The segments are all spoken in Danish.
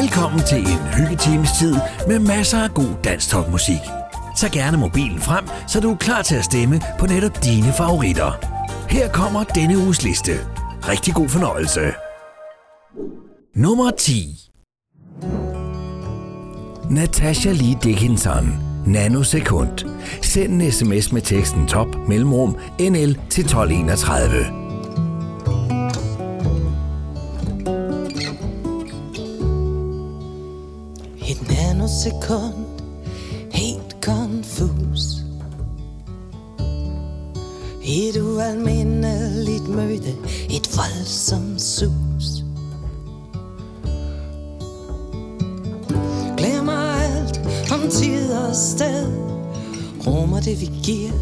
Velkommen til en hyggetimes tid med masser af god dansk musik. Tag gerne mobilen frem, så du er klar til at stemme på netop dine favoritter. Her kommer denne uges liste. Rigtig god fornøjelse. Nummer 10 Natasha Lee Dickinson Nanosekund. Send en sms med teksten top mellemrum NL til 1231. sekund helt konfus. Et ualmindeligt møde, et voldsomt sus. Glemmer alt om tid og sted. Rummer det vi giver,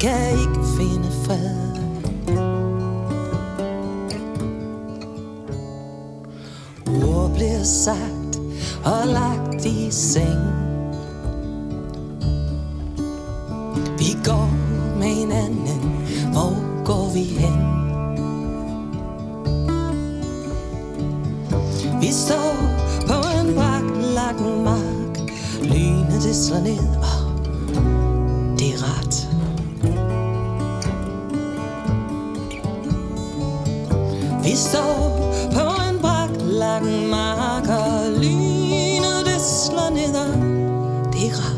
kan ikke finde fred. Ord bliver sagt og lagt i seng. Vi går med hinanden, hvor går vi hen? Vi står på en braklagt mark, lynet det slår ned, og det er ret. Vi står på en braklagt mark, og slår ned, og det er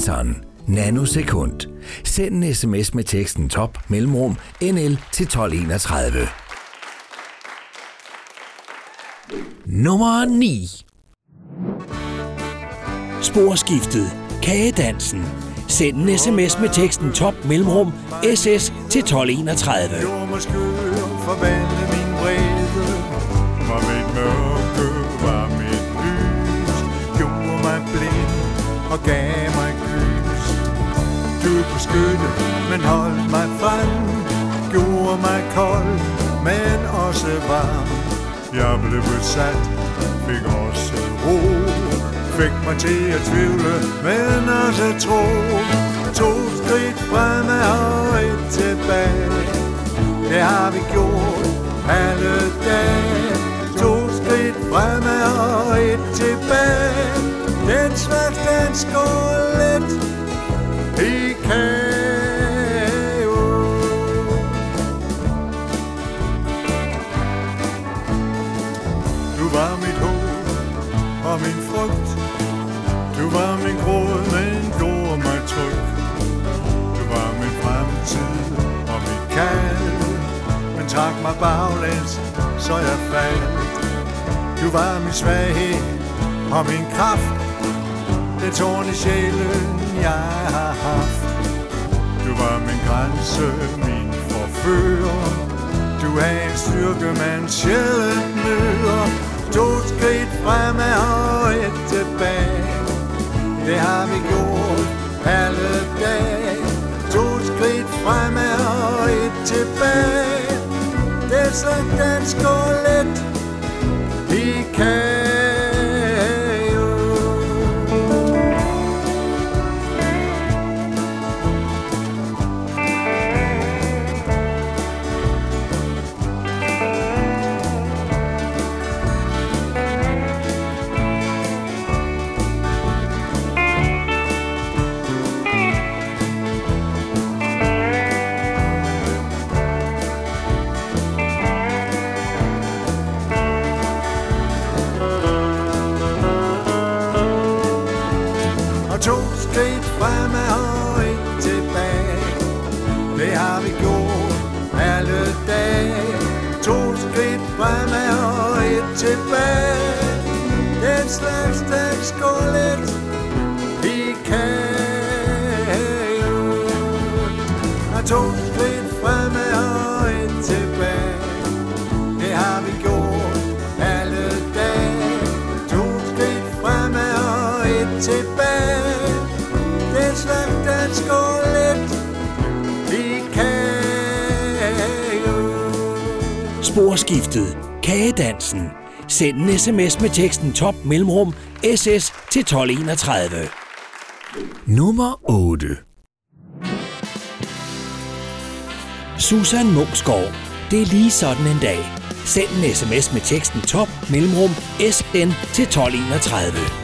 Dickinson. Nanosekund. Send en sms med teksten top mellemrum NL til 1231. Nummer 9 Sporskiftet. Kagedansen. Send en sms med teksten top mellemrum SS til 1231. Gjorde mig skør, forvandle min vrede Var mit mørke, var mit lys Gjorde mig blind og gav mig du kunne skynde, men hold mig frem. Gjorde mig kold, men også varm. Jeg blev besat, fik også ro. Fik mig til at tvivle, men også tro. To skridt fremad og et tilbage. Det har vi gjort alle dage. To skridt fremad og et tilbage. Den slags, den går let min Du Du Du kraft. Det tårn i sjælen, jeg har haft. Du var min grænse, min forfører. Du er en styrke, man sjældent møder. To skridt fremad og et tilbage. Det har vi gjort alle dage. To skridt fremad og et tilbage. Det er så dansk og let. Vi kan sms med teksten top mellemrum SS til 1231. Nummer 8. Susan Munksgaard. Det er lige sådan en dag. Send en sms med teksten top mellemrum SN til 1231.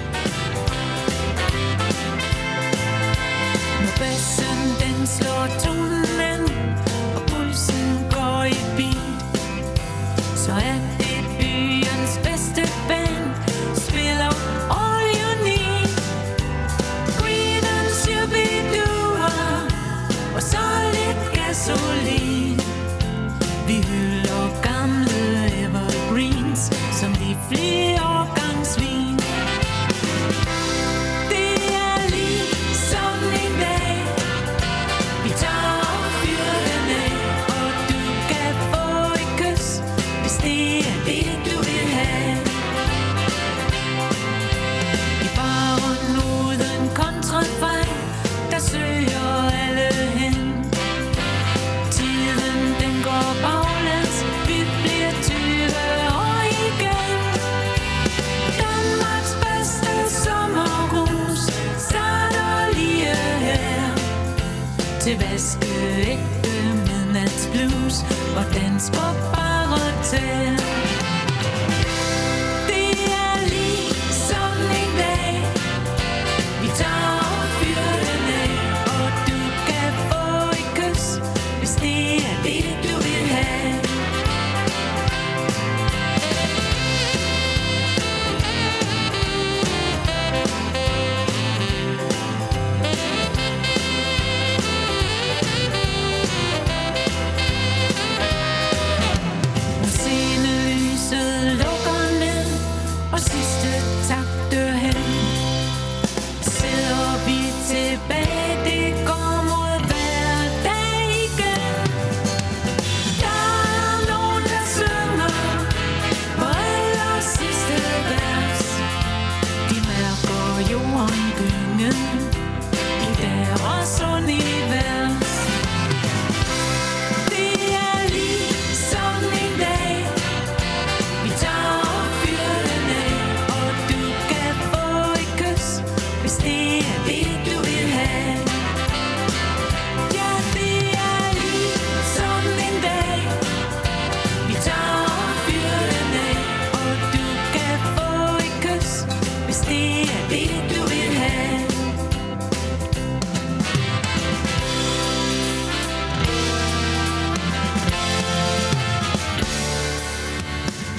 個勇往而斷。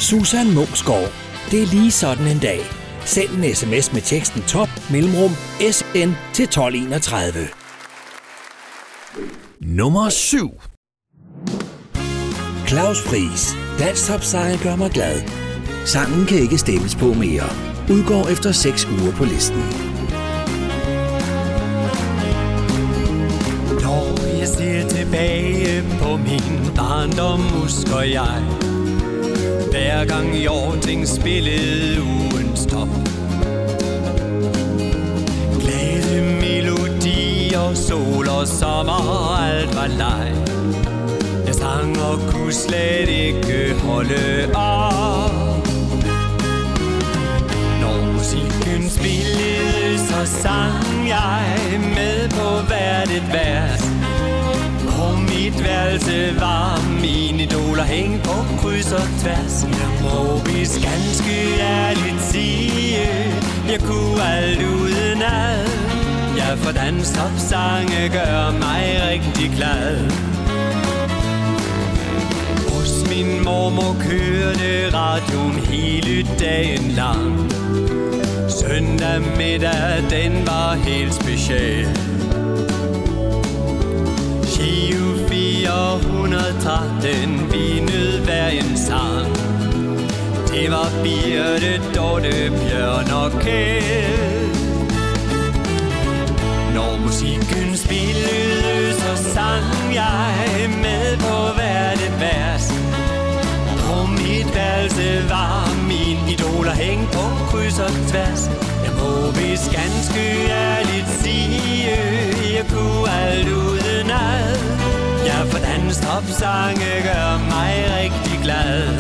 Susan Munksgaard. Det er lige sådan en dag. Send en sms med teksten top mellemrum SN til 1231. Nummer 7. Claus Friis. Dansk topsejr gør mig glad. Sangen kan ikke stemmes på mere. Udgår efter 6 uger på listen. Når jeg ser tilbage på min barndom, husker jeg hver gang Hjorting spillede ugen stop. Glæde, melodier, sol og sommer, alt var leg. Jeg sang og kunne slet ikke holde op. Når musikken spillede, så sang jeg med på hvert et vers mit værelse var mine idoler hæng på kryds og tværs. Må vi ganske ærligt sige Jeg kunne alt uden ad. Ja, for danstopsange gør mig rigtig glad. Hos min mormor kørte radioen hele dagen lang. Søndag middag, den var helt speciel. Giro 413, vi nød hver en sang. Det var Birte, Dorte, Bjørn og Kjeld. Når musikken spillede, så sang jeg med på hver det vers. På mit værelse var min idol og hængt på kryds og tværs. Jeg må vist ganske ærligt sige, jeg kunne alt uden ad. Ja, for dans topsange gør mig rigtig glad.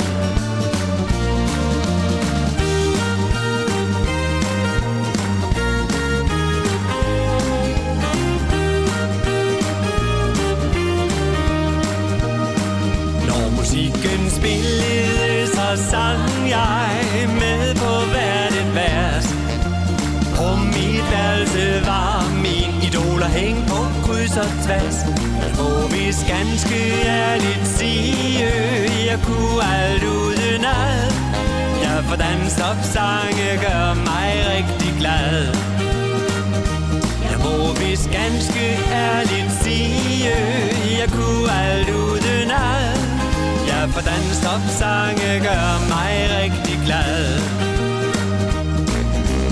Når musikken spillede, så sang jeg med på hvert et vers. På mit værelse var min idol og hængt på kryds og tværs må vist ganske ærligt sige, jeg kunne alt uden ad Ja, for dansopsange gør mig rigtig glad jeg må vist ganske ærligt sige, jeg kunne alt uden ad. Ja, for dansopsange gør mig rigtig glad.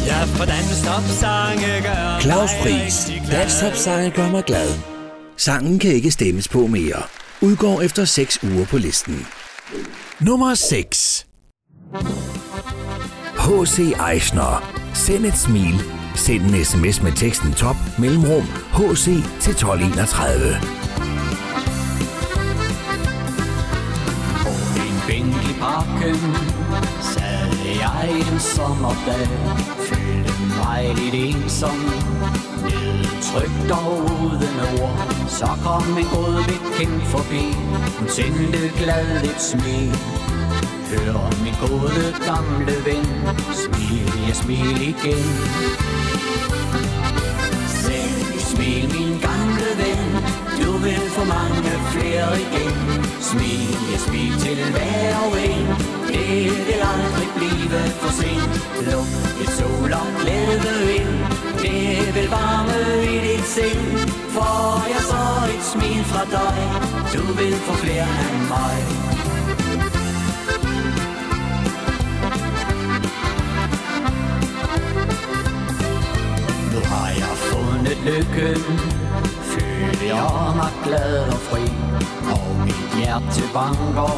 Ja, for dansopsange gør Claus Friis, rigtig glad. Danstopsange gør mig glad. Sangen kan ikke stemmes på mere. Udgår efter 6 uger på listen. Nummer 6. H.C. Eichner. Send et smil. Send en sms med teksten top mellemrum HC til 1231. På en bænk i parken sad jeg en sommerdag. Følte mig lidt ensom, Trygt og uden ord. Så kom en god bekendt forbi, hun sendte glad et smil. Hør min gode gamle ven, smil, jeg smil igen. Send smil, min ven, du vil få mange flere igen. Smil, ja, smil til hver og en, det vil aldrig blive for sent. Luk et sol og glæde ind, det vil varme i dit sind. For jeg så et smil fra dig, du vil få flere af mig. Nu har jeg fundet lykken Føler jeg mig glad og fri Og mit hjerte banker.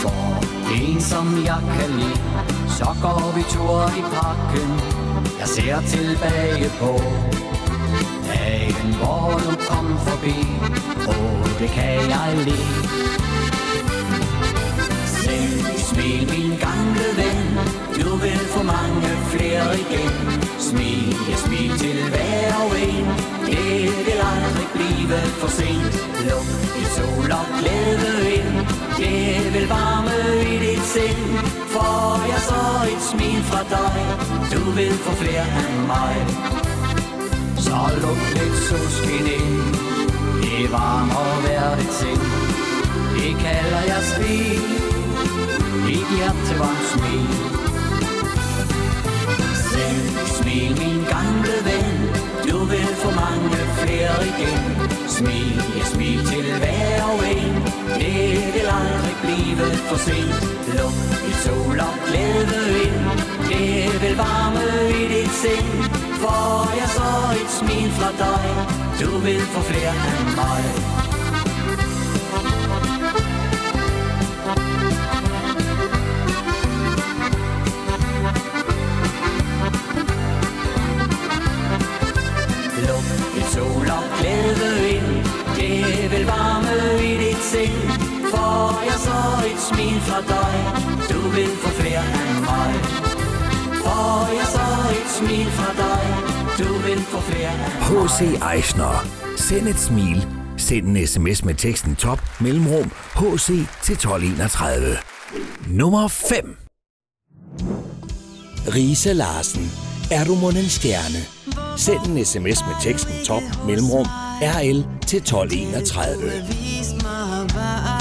For en som jeg kan lide Så går vi tur i parken. Jeg ser tilbage på Dagen hvor du kom forbi. Og det kan jeg lide. Send smil, min gamle ven. Du vil få mange flere igen. Smil, jeg smil aldrig blive for sent. Luk i sol og glæde ind Det vil varme i dit sind. For jeg så et smil fra dig. Du vil få flere end mig. Så luk lidt solskin ind. Det varmer hver dit sind. Det kalder jeg smil. Dit hjerte var en smil. Send smil, min gamle ven. Nu vil få mange flere igen. Smil, ja smil til hver og en. Det vil aldrig blive for sent. Luk et sol og glæde ind. Det vil varme i dit sind. For jeg så et smil fra dig. Du vil få flere af mig. Smil fra dig Du vil få flere af mig For jeg så et smil fra dig Du vil få flere af mig H.C. Eichner. Send et smil. Send en sms med teksten top mellemrum HC til 1231. Nummer 5. Risa Larsen. Er du mon en stjerne? Send en sms med teksten top mellemrum RL til 1231. Vis mig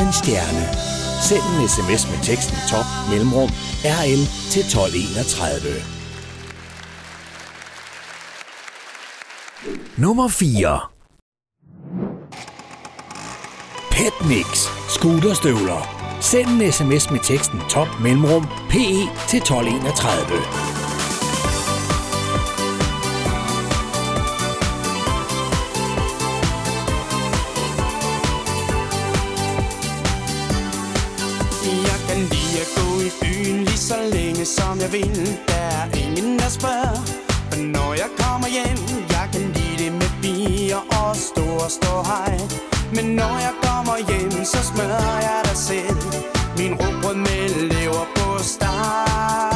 en stjerne? Send en sms med teksten top mellemrum RL til 1231. Nummer 4 Petmix Scooterstøvler. Send en sms med teksten top mellemrum PE til 1231. det som jeg vil. Der er ingen der spørger Men når jeg kommer hjem Jeg kan lide det med bier og stor stå hej. Men når jeg kommer hjem Så smører jeg dig selv. Min rugbrød med lever på steg.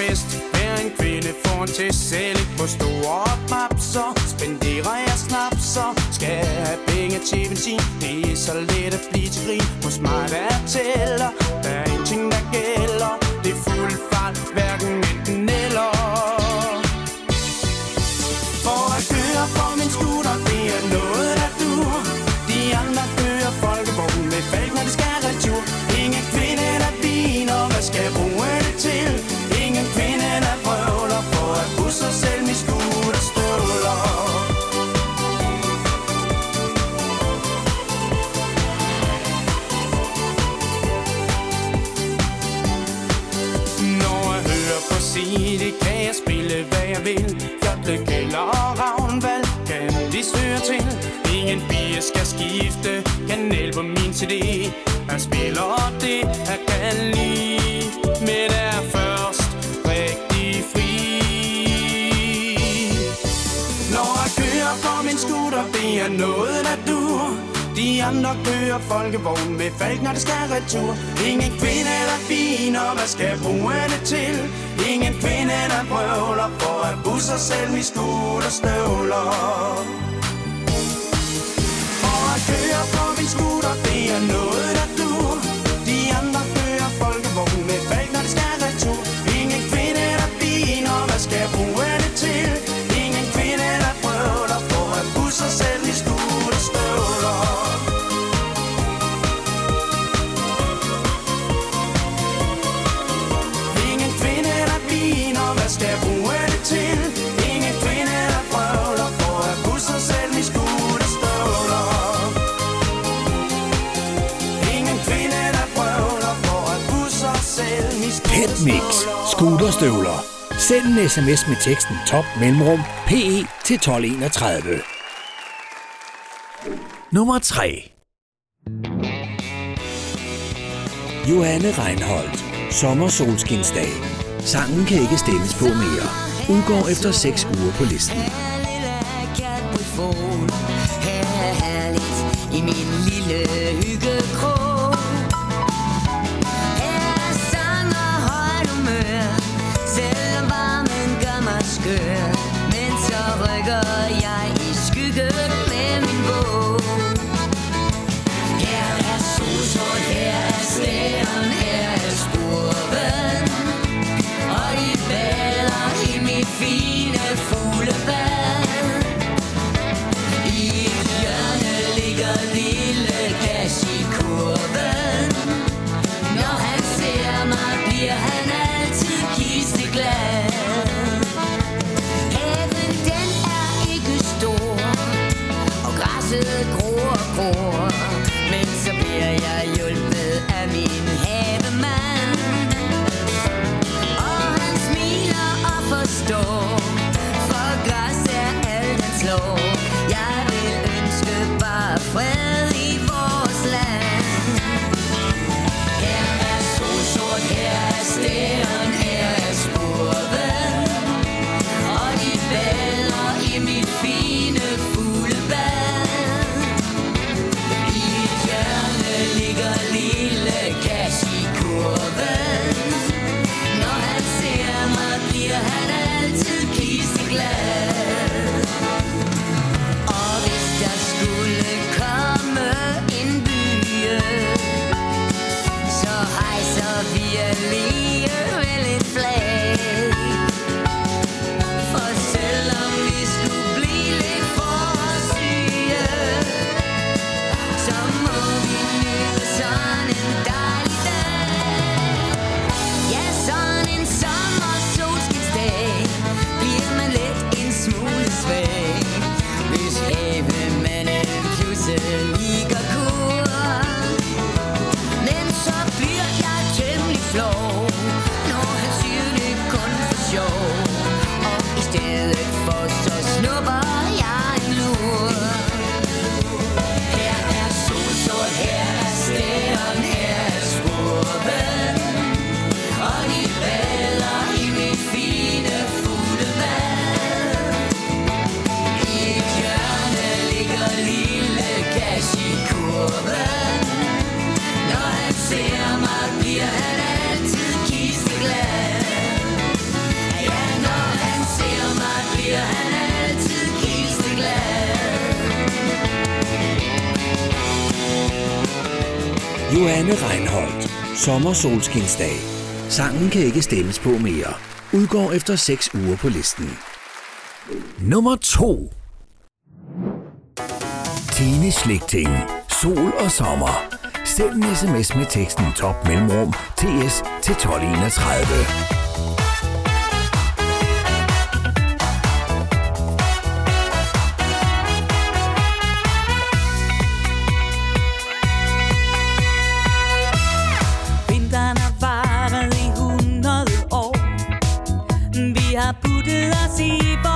Fest. Hver en kvinde får en til selv på store papser. Spenderer jeg snapser. Skal jeg have penge til benzin Det er så let at blive til grin. Hos mig hvad tæller. Skal skifte kanal på min CD Han spiller det, han kan lide Men er først rigtig fri. Når jeg kører på min scooter, det er noget der du De andre kører folkevogn med falk, når det skal retur. Ingen kvinde eller fin, og hvad skal bruge det til? Ingen kvinde der brøvler for at busse selv i skud og støvler. Smutter, det er noget Scooterstøvler. Send en sms med teksten top mellemrum PE til 1231. Nummer 3 Johanne Reinholdt. Sommersolskinsdag. Sangen kan ikke stemmes på mere. Udgår efter 6 uger på listen. Her er herligt i min lille Johanne Reinholdt. Sommersolskinsdag. Sangen kan ikke stemmes på mere. Udgår efter 6 uger på listen. Nummer 2 Tine Slikting. Sol og sommer. Send en sms med teksten top mellemrum ts til 1231. see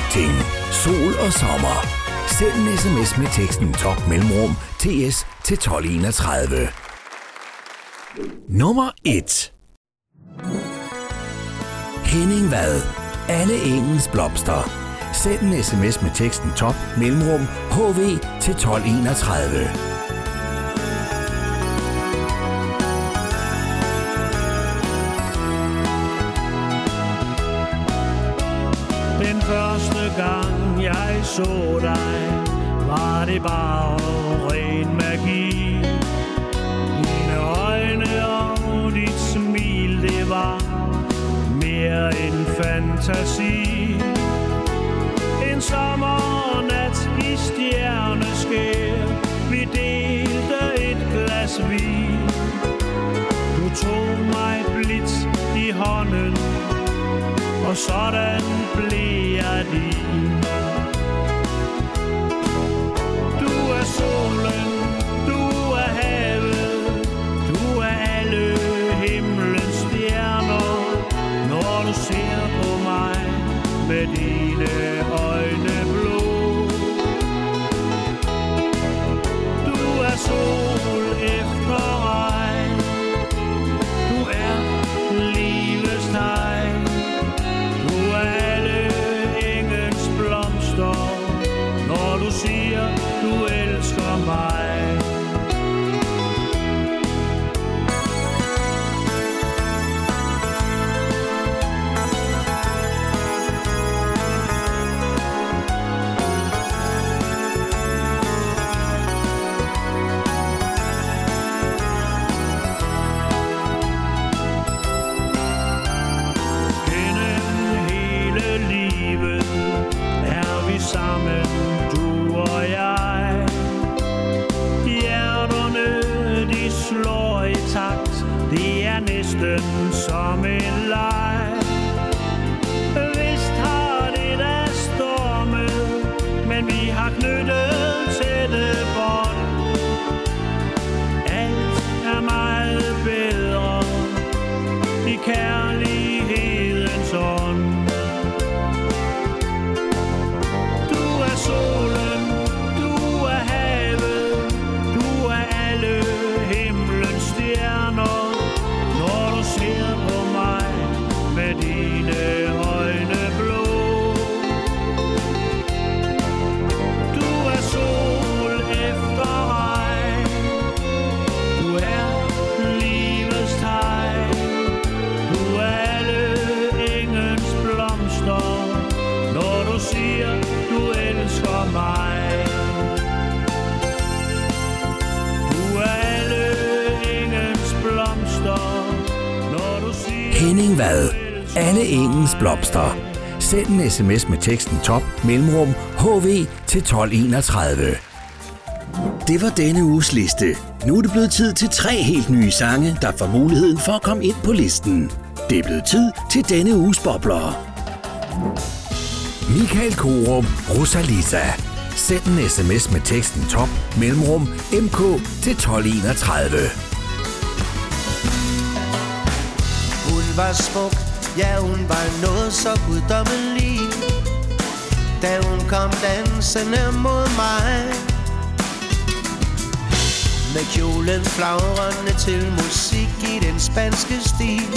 Alting. Sol og sommer. Send en sms med teksten top mellemrum ts til 1231. Nummer 1 Henning Vad. Alle engens blomster. Send en sms med teksten top mellemrum hv til 1231. så dig, var det bare ren magi. Dine øjne og dit smil, det var mere end fantasi. En sommernat i stjerneskær, vi delte et glas vin. Du tog mig blidt i hånden, og sådan blev jeg din. Medine. blomster. Send en sms med teksten top mellemrum hv til 1231. Det var denne uges liste. Nu er det blevet tid til tre helt nye sange, der får muligheden for at komme ind på listen. Det er blevet tid til denne uges bobler. Michael Korum, Rosalisa. Send en sms med teksten top mellemrum mk til 1231. Hun var smukt ja hun var noget så guddommelig. Da hun kom dansende mod mig. Med kjolen flagrende til musik i den spanske stil.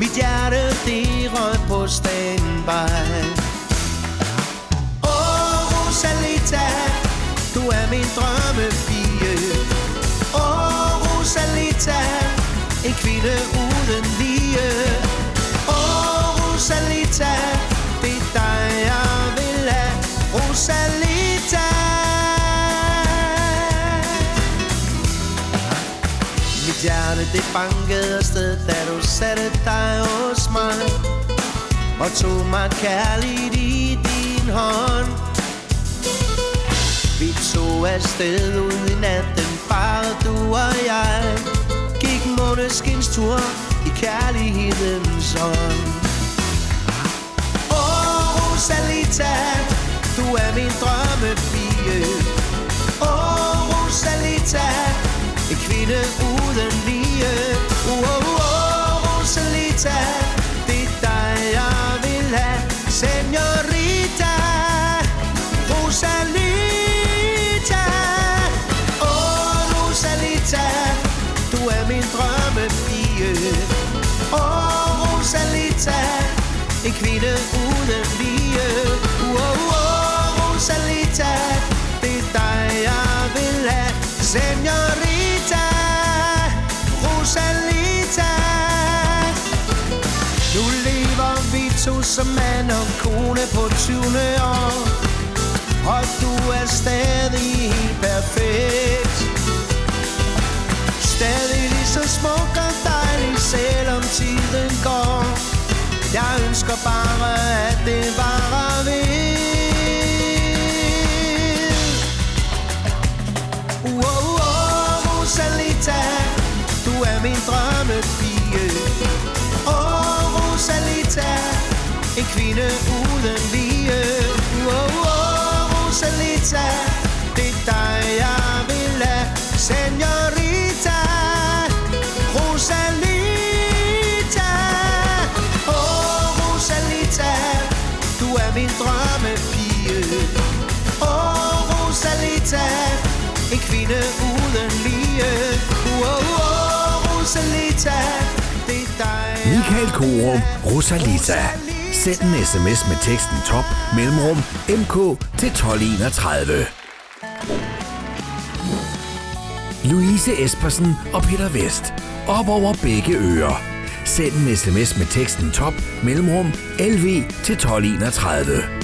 Mit hjerte det røg på standby. Åh Rosalita, du er min drømmepige. Åh Rosalita, en kvinde uden lige. Rosalita, det er dig jeg vil have. Rosalita. Mit hjerte det bankede afsted, da du satte dig hos mig. Og tog mig kærligt i din hånd. Vi tog afsted ud i natten, bare du og jeg. Gik måneskins tur i kærlighedens ånd. Rosalita, du er min drømmepige. Åh Rosalita, en kvinde uden lige. Åh oh, oh, Rosalita, på 20. år. Og du er stadig helt perfekt. Stadig lige så smuk og dejlig, selvom tiden går. Jeg ønsker bare, at det varer ved. Wow, wow, Rosalita, du er min drømmepige. Åh, oh, Rosalita, en kvinde uden Rosalita, det er dig jeg vil have. Senorita, Rosalita. Åh, Rosalita, du er min drømmepige. Åh, Rosalita, en kvinde uden lige. Wow, wow, Rosalita, det er dig Michael Korum, Rosalita. Send en sms med teksten top mellemrum mk til 1231. Louise Espersen og Peter Vest. Op over begge ører. Send en sms med teksten top mellemrum lv til 1231.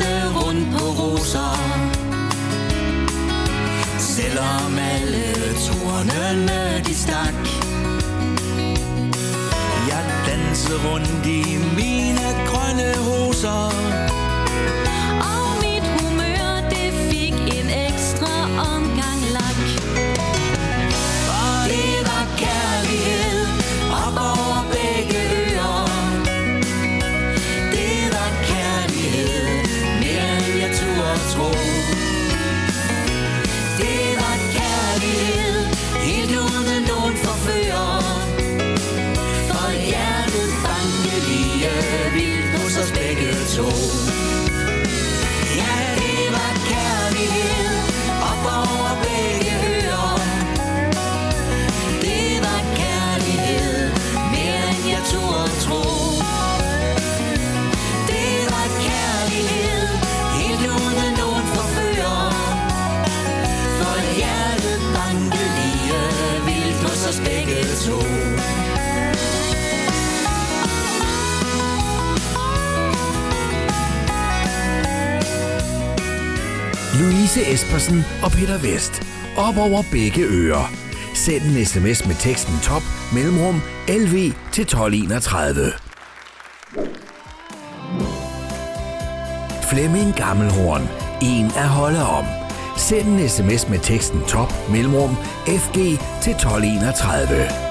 danse rundt på roser. Selvom alle tornene de stak. Jeg dansede rundt i mine grønne hoser. Louise Espersen og Peter Vest. Op over begge ører. Send en sms med teksten top mellemrum LV til 1231. Flemming Gammelhorn. En at holde om. Send en sms med teksten top mellemrum FG til 1231.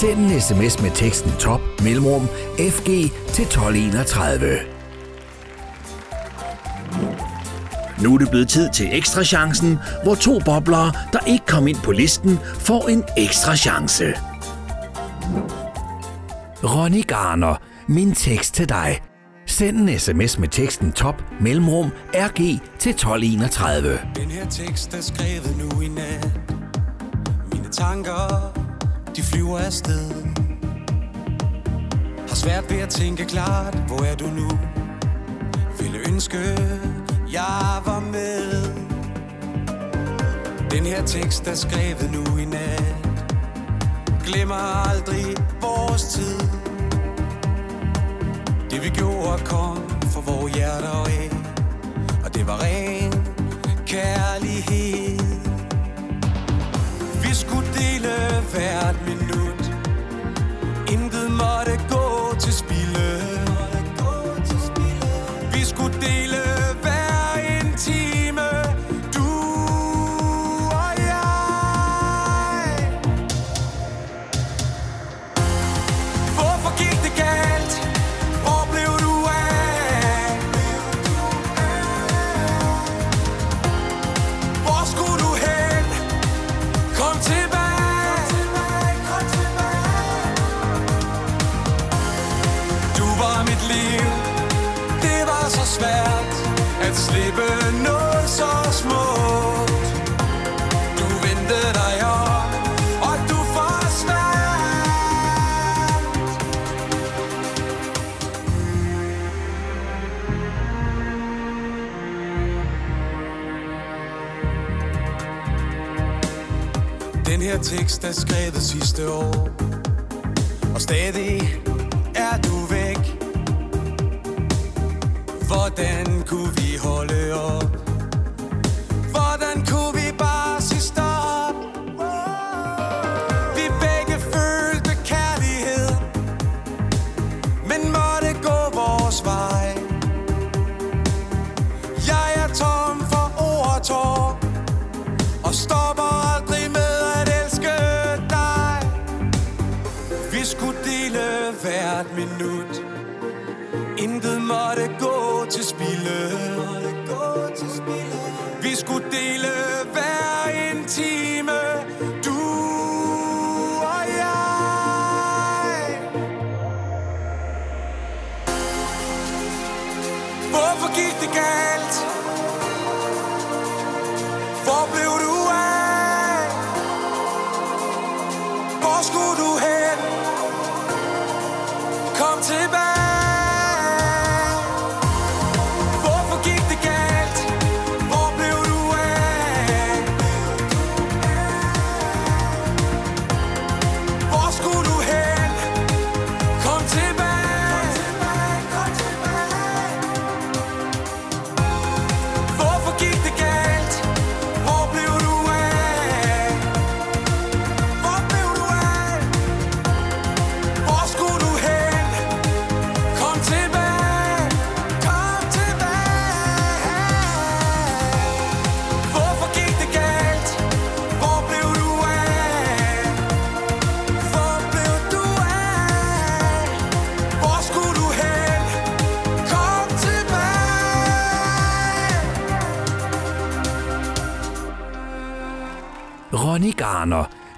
Send en sms med teksten top mellemrum FG til 1231. Nu er det blevet tid til ekstra chancen, hvor to boblere, der ikke kom ind på listen, får en ekstra chance. Ronny Garner, min tekst til dig. Send en sms med teksten top mellemrum RG til 1231. Den her tekst er skrevet nu i nat Mine tanker, de flyver afsted. Har svært ved at tænke klart, hvor er du nu? Ville ønske, jeg var med. Den her tekst er skrevet nu i nat. Glemmer aldrig vores tid. Det vi gjorde kom for vores hjerter af. Og det var ren kærlighed. Vi skulle dele hvert minut. Intet måtte gå til spil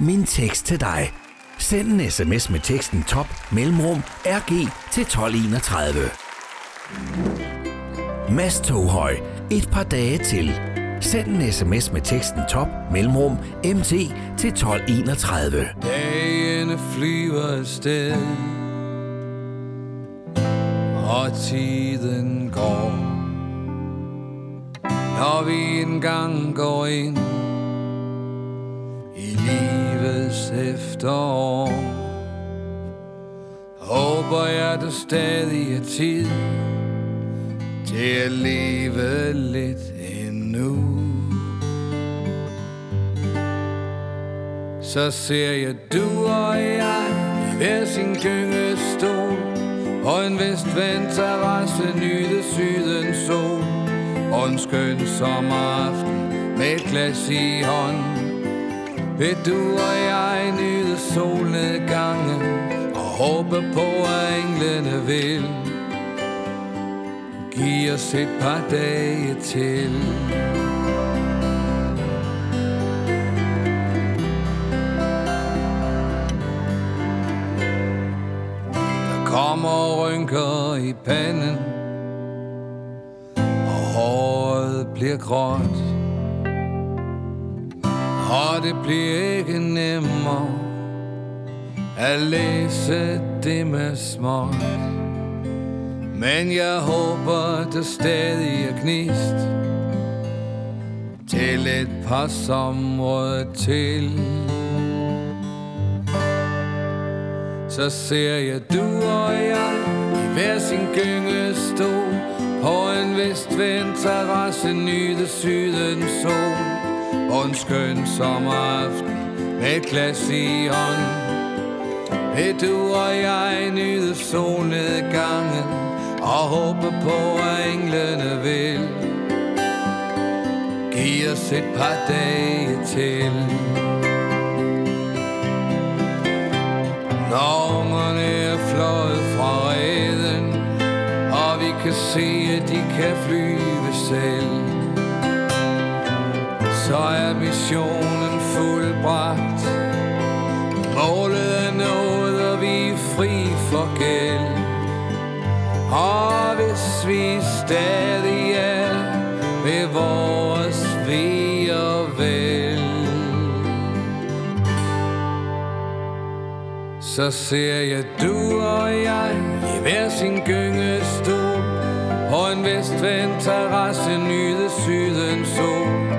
min tekst til dig. Send en sms med teksten top mellemrum RG til 1231. Mads Toghøj, et par dage til. Send en sms med teksten top mellemrum MT til 1231. Dagene flyver afsted Og tiden går Når vi engang går ind livets efterår Håber jeg, der stadig er tid Til at leve lidt endnu. Så ser jeg du og jeg i hver sin gyngestol Og en vestvendt terrasse nyde sydens sol. Og en skøn sommeraften med et glas i hånden. Vil du og jeg nyde solnedgangen Og håbe på, at englene vil Giv os et par dage til? Der kommer rynker i panden Og håret bliver gråt. Og det bliver ikke nemmere At læse det med småt Men jeg håber, der stadig er gnist Til et par somre til. Så ser jeg du og jeg i hver sin gyngestol På en vestvendt terrasse nyde sydens sol. På en skøn sommeraften med et glas i hånden. Vil du og jeg nyde solnedgangen Og håbe på, at englene vil Giv os et par dage til. Når ungerne er fløjet fra reden Og vi kan se, at de kan flyve selv. Så er missionen fuldbragt. Målet er nået, og vi er fri for gæld. Og hvis vi stadig er ved vores ve og vel. Så ser jeg du og jeg i hver sin gyngestol. På en vestvendt terrasse nyde sydens sol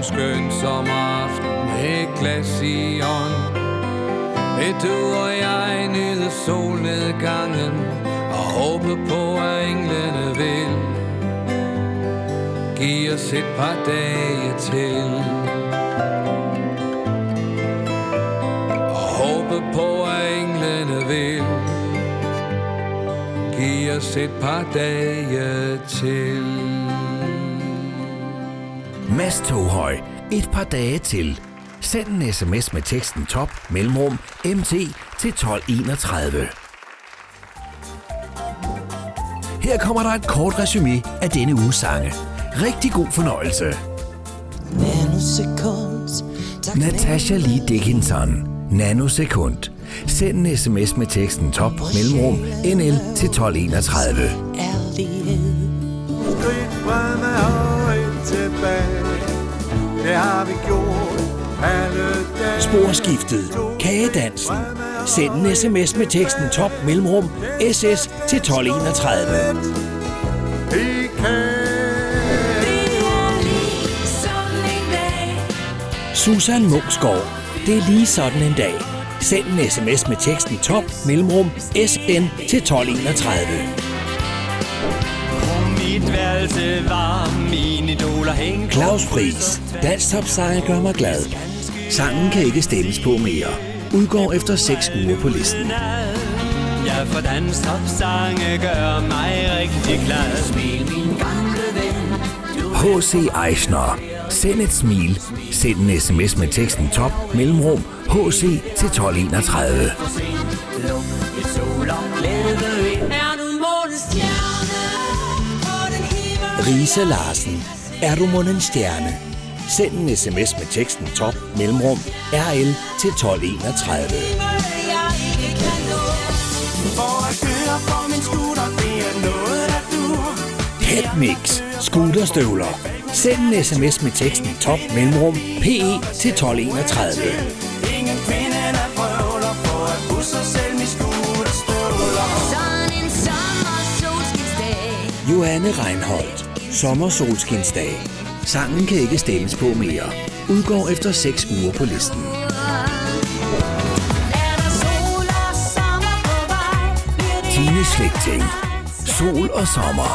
en skøn sommeraften med et glas i ånd. Vil du og jeg nyde solnedgangen Og håbe på at englene vil give os et par dage til Og håbe på at englene vil give os et par dage til Mads Toghøj. Et par dage til. Send en sms med teksten top mellemrum mt til 1231. Her kommer der et kort resume af denne uges sange. Rigtig god fornøjelse. Natasha Lee Dickinson. Nanosekund. Send en sms med teksten top mellemrum NL til 1231. Skridt et tilbage Det har vi gjort alle dage Sporskiftet. Kagedansen. Send en sms med teksten top mellemrum SS til 1231. Vi kan Susan Munksgaard. Det er lige sådan en dag. Send en sms med teksten top mellemrum SN til 1231. På mit værelse var mine idoler hængt Claus Friis. Dansk topsanger gør mig glad. Sangen kan ikke stemmes på mere. Udgår efter 6 uger på listen. Ja, for dans sange gør mig rigtig glad Smil min gamle ven H.C. Eichner. Send et smil. Send en sms med teksten top mellemrum HC til 1231. Luk et sol og glæde ind? Risa Larsen. Er du mon en stjerne? Send en sms med teksten top mellemrum RL til 1231. Jeg ikke kan nå. For at køre på min scooter, det er noget, der du Headmix. Scooterstøvler. Send en sms med teksten top mellemrum PE til 1231. Ingen kvinde, der prøver på at pusse selv med scooterstøvler Johanne Reinholdt. Sommersolskinsdag. Sangen kan ikke stemmes på mere. Udgår efter 6 uger på listen. Tine Slægting. Sol og sommer.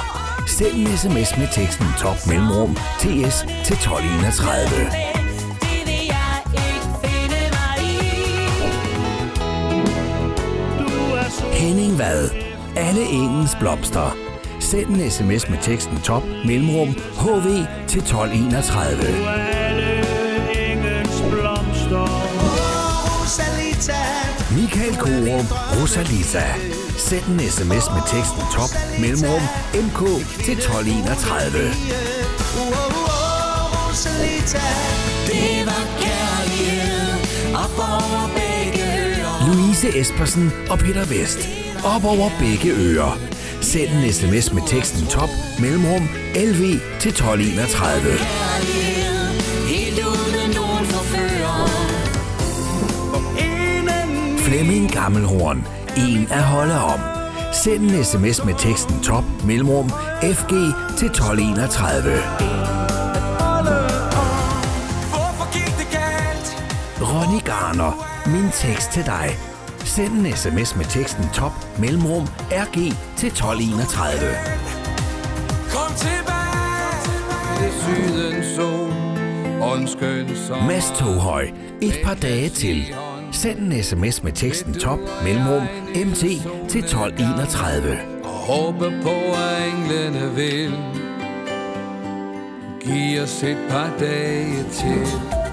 Send en sms med teksten top mellemrum TS til 1231. Det vil jeg ikke finde mig i. Du er så Henning Vad. Alle engens blomster. Send en sms med teksten top mellemrum HV til 1231. alle engens blomster Michael Korum, Rosalita. Send en sms med teksten top mellemrum MK til 1231. Det var kærlighed op over begge ører. Louise Espersen og Peter Vest. Op over begge ører. Send en sms med teksten top mellemrum LV til 1231. Flemming Gammelhorn. En at holde om. Send en sms med teksten top mellemrum FG til 1231. Ronny Garner. Min tekst til dig. Send en sms med teksten top mellemrum RG til 1231. Kom tilbage. Det sydens sol og en skøn sommer. Mads Toghøj. Et par dage til. Send en sms med teksten top mellemrum MT til 1231. Og håber på, at englene vil Giv os et par dage til